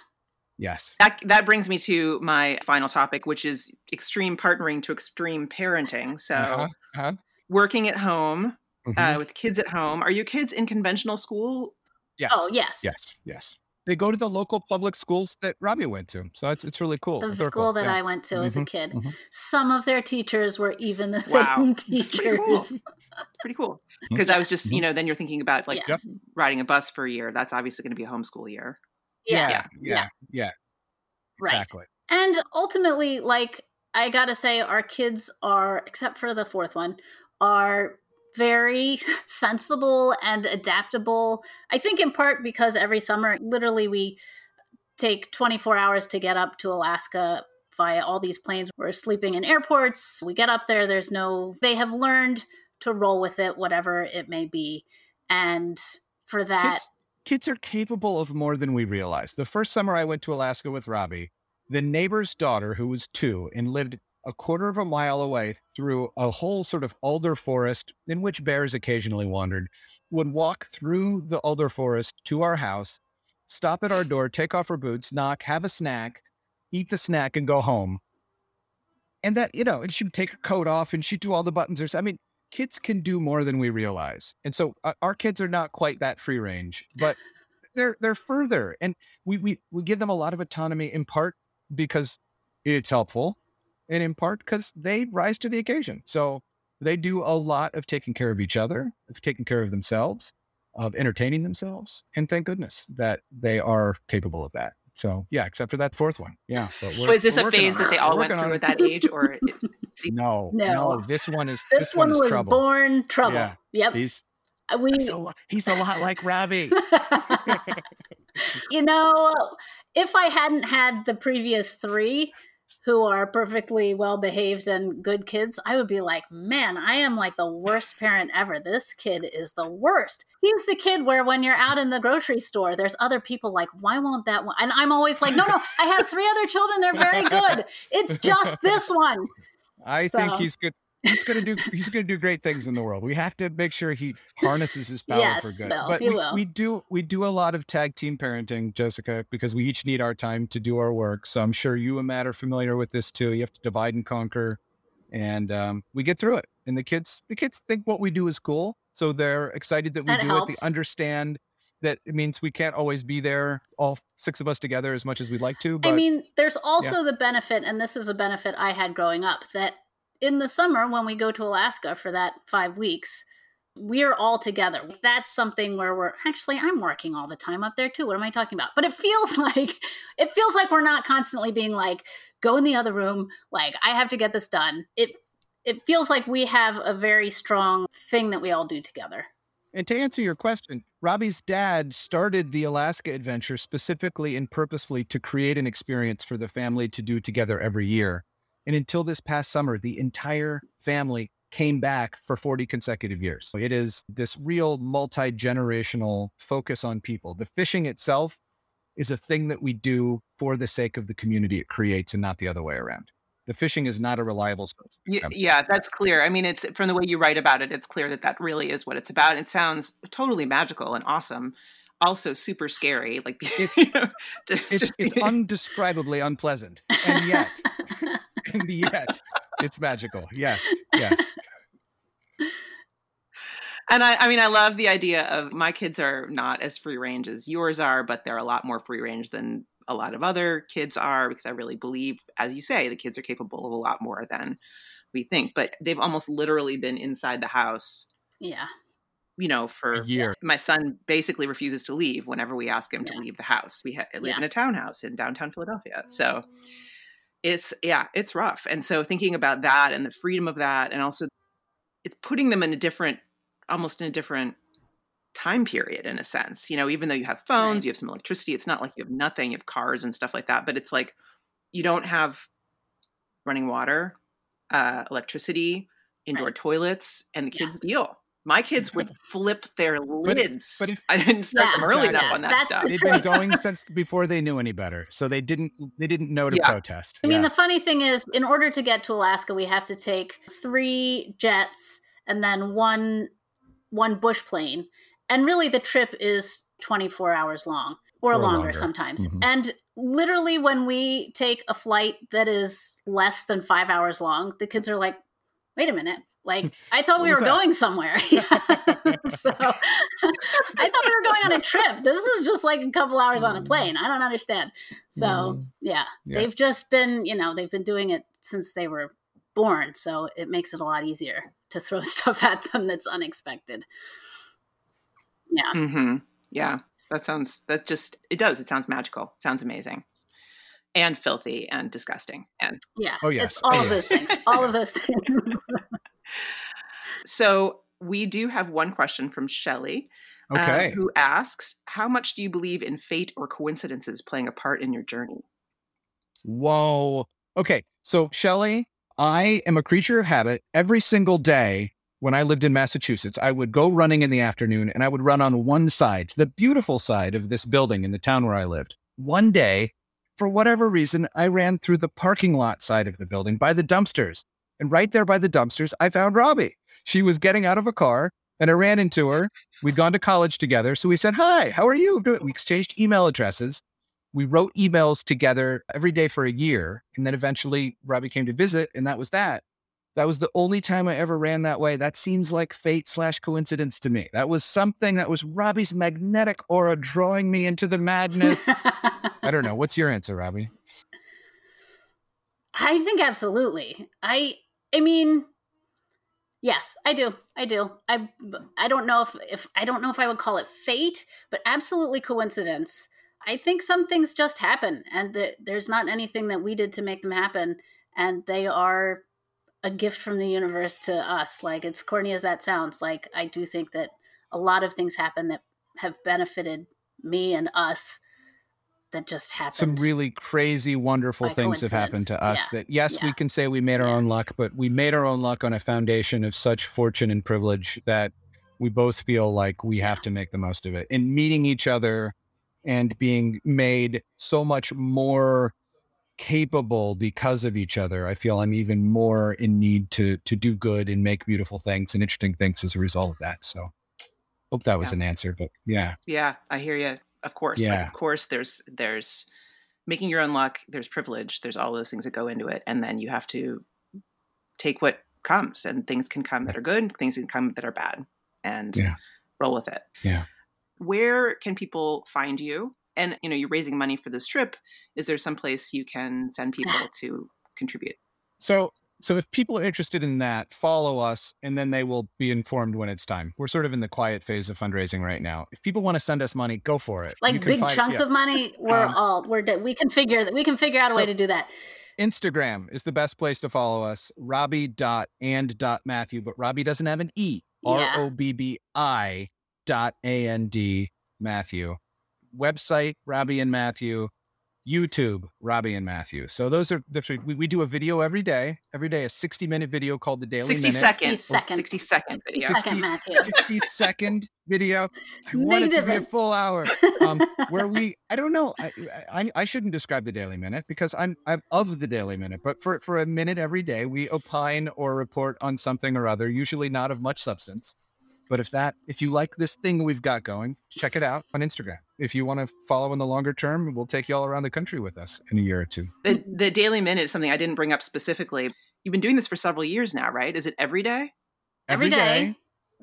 A: yes.
D: That that brings me to my final topic, which is extreme partnering to extreme parenting. So
A: Uh-huh, uh-huh.
D: Working at home
A: Mhm.
D: uh, with kids at home. Are your kids in conventional school?
A: yes.
C: Oh yes,
A: Yes. Yes. They go to the local public schools that Robbi went to. So it's, it's really cool.
C: the
A: They're
C: school
A: cool.
C: that
A: Yeah.
C: I went to as a
A: Mhm,
C: kid.
A: mhm.
C: Some of their teachers were even the
D: Wow.
C: same
D: That's pretty
C: teachers.
D: cool. Pretty cool. Because I was just,
A: Mhm.
D: you know, then you're thinking about like
C: Yeah.
D: riding a bus for a year. That's obviously going to be a homeschool year.
C: Yeah.
A: Yeah. Yeah.
C: Yeah.
A: yeah.
C: Right.
A: Exactly.
C: And ultimately, like I gotta say, our kids are, except for the fourth one, are very sensible and adaptable. I think in part because every summer, literally, we take 24 hours to get up to Alaska via all these planes. We're sleeping in airports. We get up there, there's no, they have learned to roll with it, whatever it may be. And for that,
A: Kids, kids are capable of more than we realize. The first summer I went to Alaska with Robbi, the neighbor's daughter, who was two and lived a quarter of a mile away through a whole sort of alder forest in which bears occasionally wandered, would walk through the alder forest to our house, stop at our door, take off her boots, knock, have a snack, eat the snack, and go home. And that, you know, and she'd take her coat off and she'd do all the buttons. Or, I mean, kids can do more than we realize. And so uh, our kids are not quite that free range, but they're they're further. And we we we give them a lot of autonomy in part because it's helpful and in part because they rise to the occasion. So they do a lot of taking care of each other, of taking care of themselves, of entertaining themselves. And thank goodness that they are capable of that. So yeah, except for that fourth one. Yeah. But we're-
D: So is this
A: we're
D: a phase that they all went through at that age, or it's,
A: No,
C: No.
A: no, This one is
C: this, one,
A: is
C: was
A: trouble.
C: born trouble.
A: Yeah.
C: Yep.
A: He's uh,
C: we
A: he's a, lo- he's a lot like Robbi.
C: you know, if I hadn't had the previous three who are perfectly well behaved and good kids, I would be like, man, I am like the worst parent ever. This kid is the worst. He's the kid where when you're out in the grocery store, there's other people like, why won't that one? And I'm always like, no, no, I have three other children. They're very good. It's just this one.
A: I
C: So-
A: think he's good. He's gonna do. He's gonna do great things in the world. We have to make sure he harnesses his power
C: Yes,
A: for good.
C: Bill,
A: but we, we do. We do a lot of tag team parenting, Jessica, because we each need our time to do our work. So I'm sure you and Matt are familiar with this too. You have to divide and conquer, and um, we get through it. And the kids, the kids think what we do is cool, so they're excited that we
C: That
A: do it. They understand that it means we can't always be there, all six of us together, as much as we'd like to. But
C: I mean, there's also the benefit, and this is a benefit I had growing up, that in the summer when we go to Alaska for that five weeks, we're all together. That's something where we're actually I'm working all the time up there too. What am I talking about? But it feels like it feels like we're not constantly being like, go in the other room, like I have to get this done. It it feels like we have a very strong thing that we all do together.
A: And to answer your question, Robbi's dad started the Alaska adventure specifically and purposefully to create an experience for the family to do together every year. And until this past summer, the entire family came back for 40 consecutive years. It is this real multi generational focus on people. The fishing itself is a thing that we do for the sake of the community it creates and not the other way around. The fishing is not a reliable source.
D: Yeah, that's clear. I mean, it's from the way you write about it, it's clear that that really is what it's about. It sounds totally magical and awesome. Also, super scary. Like
A: It's-
D: you know, just,
A: It's,
D: just
A: it's undescribably unpleasant. And yet, and yet, it's magical. Yes, yes.
D: and I, I mean, I love the idea of my kids are not as free range as yours are, but they're a lot more free range than a lot of other kids are, because I really believe, as you say, the kids are capable of a lot more than we think. But they've almost literally been inside the house.
C: Yeah.
D: You know, for
A: a year.
D: My son basically refuses to leave whenever we ask him
C: Yeah.
D: to leave the house. We ha- live
C: Yeah.
D: in a townhouse in downtown Philadelphia. So mm. It's, yeah, it's rough. And so thinking about that and the freedom of that, and also it's putting them in a different, almost in a different time period in a sense. You know, even though you have phones,
C: Right.
D: you have some electricity, it's not like you have nothing, you have cars and stuff like that, but it's like you don't have running water, uh, electricity, indoor
C: Right.
D: toilets, and the
C: Yeah.
D: kids deal. My kids would flip their lids.
A: but if-
D: I didn't start
C: Yeah,
D: them early enough
C: yeah,
D: on that
C: that's
D: stuff.
C: the
A: They've been going since before they knew any better, so they didn't they didn't know to
D: Yeah.
A: protest.
C: I mean,
A: Yeah.
C: the funny thing is, in order to get to Alaska, we have to take three jets and then one one bush plane, and really the trip is twenty four hours long or,
A: Or
C: longer,
A: longer.
C: sometimes.
A: Mhm.
C: And literally, when we take a flight that is less than five hours long, the kids are like, "Wait a minute." Like I thought we were
A: that?
C: going somewhere. Yeah. so I thought we were going on a trip. This is just like a couple hours on a plane. I don't understand. So
A: Mm.
C: yeah,
A: Yeah.
C: they've just been, you know, they've been doing it since they were born. So it makes it a lot easier to throw stuff at them that's unexpected. Yeah.
D: Mm-hmm. Yeah, that sounds. That just it does. It sounds magical. It sounds amazing, and filthy and disgusting. And
C: Yeah.
A: Oh, yes.
C: It's all
A: Oh,
C: of those things. All of those things.
D: So we do have one question from Shelley, um,
A: okay.
D: who asks, "How much do you believe in fate or coincidences playing a part in your journey?"
A: Whoa. Okay. So, Shelly, I am a creature of habit. Every single day when I lived in Massachusetts, I would go running in the afternoon and I would run on one side, the beautiful side of this building in the town where I lived. One day, for whatever reason, I ran through the parking lot side of the building by the dumpsters. And right there by the dumpsters, I found Robbi. She was getting out of a car and I ran into her. We'd gone to college together. So we said, Hi, how are you? We exchanged email addresses we wrote emails together every day for a year. And then eventually Robbi came to visit, and that was that. That was the only time I ever ran that way. That seems like fate slash coincidence to me. That was something that was Robbi's magnetic aura drawing me into the madness. I don't know. What's your answer, Robbi?
C: I think absolutely. I I mean yes, I do. I do. I I don't know if if I don't know if I would call it fate, but absolutely coincidence. I think some things just happen and there's not anything that we did to make them happen and they are a gift from the universe to us. Like it's corny as that sounds, like I do think that a lot of things happen that have benefited me and us that just happened.
A: Some really crazy, wonderful things have happened to us
C: coincidence.
A: that, yes, we can say we made our
C: Yeah.
A: own luck, but we made our own luck on a foundation of such fortune and privilege that we both feel like we have to make the most of it. And meeting each other and being made so much more capable because of each other, I feel I'm even more in need to to do good and make beautiful things and interesting things as a result of that. So hope that was
D: Yeah.
A: an answer, but yeah.
D: Yeah, I hear you. Of course, like, of course. There's there's making your own luck. There's privilege. There's all those things that go into it, and then you have to take what comes. And things can come that are good. Things can come that are bad, and
A: Yeah.
D: roll with it.
A: Yeah.
D: Where can people find you? And you know, you're raising money for this trip. Is there some place you can send people to contribute?
A: So so if people are interested in that, follow us and then they will be informed when it's time. We're sort of in the quiet phase of fundraising right now. If people want to send us money, go for it.
C: Like big
A: find-
C: chunks
A: yeah.
C: of money we're
A: Um,
C: all we're we can figure that we can figure out a way to do that
A: Instagram is the best place to follow us. Robbi dot and dot Matthew, but Robbi doesn't have an E. R O B B I
C: Yeah.
A: O B B I dot A N D Matthew. Website Robbi and Matthew. YouTube Robbi and Matthew. So those are the three. We, we do a video every day. Every day, a 60 minute video called the Daily
D: Sixty
A: Minute.
D: second,
C: 60 second.
D: sixty second video.
A: Six-
C: second matthew
A: 60 second video. I
C: Big
A: want it to be a full hour. Um, where we, I don't know, I, I, I shouldn't describe the Daily Minute because I'm, I'm of the Daily Minute, but for, for a minute every day, we opine or report on something or other, usually not of much substance. But if that, if you like this thing we've got going, check it out on Instagram. If you want to follow in the longer term, we'll take you all around the country with us in a year or two.
D: The the Daily Minute is something I didn't bring up specifically. You've been doing this for several years now, right? Is it every day?
C: Every day.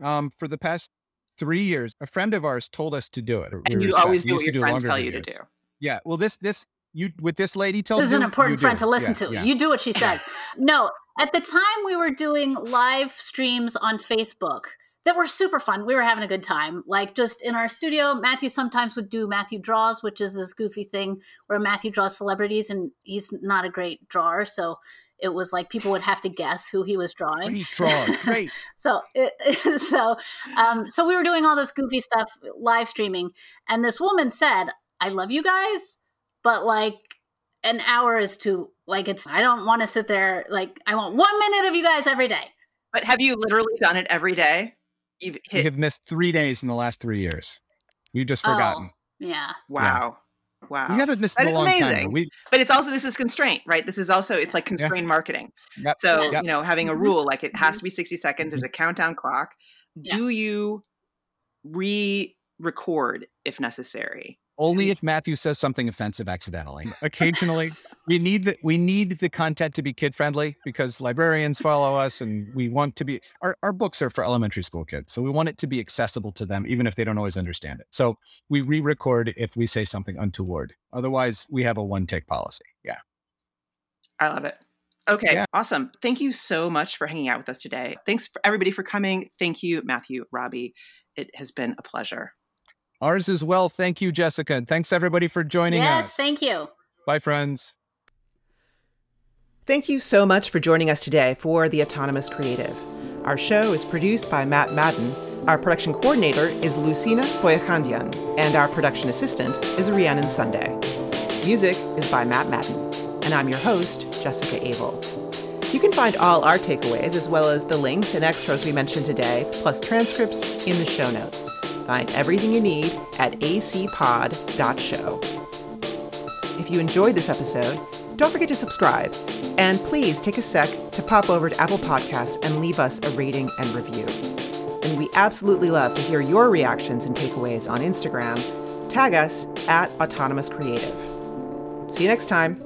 A: Um, for the past three years, a friend of ours told us to do it.
D: And
A: were
D: you always do what your friends
A: longer
D: tell you to do.
A: Yeah. Well, this this You with this lady tells
C: This is
A: you,
C: an important
A: you
C: friend to listen
A: Yeah,
C: to.
A: yeah.
C: You do what she says. no, at the time we were doing live streams on Facebook that were super fun. We were having a good time. Like just in our studio, Matthew sometimes would do Matthew Draws, which is this goofy thing where Matthew draws celebrities and he's not a great drawer. So it was like people would have to guess who he was drawing.
A: Great draw. Great.
C: So, it, so, um, so we were doing all this goofy stuff, live streaming, and this woman said, "I love you guys, but like an hour is too like it's. I don't want to sit there. Like I want one minute of you guys every day."
D: But have you literally done it every day? You've
A: We
D: hit
A: have missed three days in the last three years. We've just
C: Oh,
A: forgotten.
C: yeah,
D: wow. Wow.
A: You haven't missed
D: That is
A: long time.
D: amazing.
A: We,
D: but it's also this is constraint, right? This is also it's like constrained marketing.
A: Yep.
D: So,
C: Yep.
D: you know, having a
C: Mhm.
D: rule like it has to be 60 seconds, there's a countdown clock.
C: Yeah.
D: Do you re-record if necessary?
A: Only if Matthew says something offensive accidentally. Occasionally, we need the we need the content to be kid friendly because librarians follow us, and we want to be our our books are for elementary school kids, so we want it to be accessible to them, even if they don't always understand it. So we re-record if we say something untoward. Otherwise, we have a one take policy. Yeah.
D: I love it. Okay,
A: Yeah.
D: awesome. Thank you so much for hanging out with us today. Thanks for everybody for coming. Thank you, Matthew, Robbi. It has been a pleasure.
A: Ours as well. Thank you, Jessica. And thanks everybody for joining
C: yes,
A: us.
C: Yes, thank you.
A: Bye, friends.
B: Thank you so much for joining us today for The Autonomous Creative. Our show is produced by Matt Madden. Our production coordinator is Lucina Boyakandian, and our production assistant is Rhiannon Sunday. Music is by Matt Madden, and I'm your host, Jessica Abel. You can find all our takeaways as well as the links and extras we mentioned today, plus transcripts in the show notes. Find everything you need at acpod.show. If you enjoyed this episode, don't forget to subscribe. And please take a sec to pop over to Apple Podcasts and leave us a rating and review. And we absolutely love to hear your reactions and takeaways on Instagram. Tag us at Autonomous Creative. See you next time.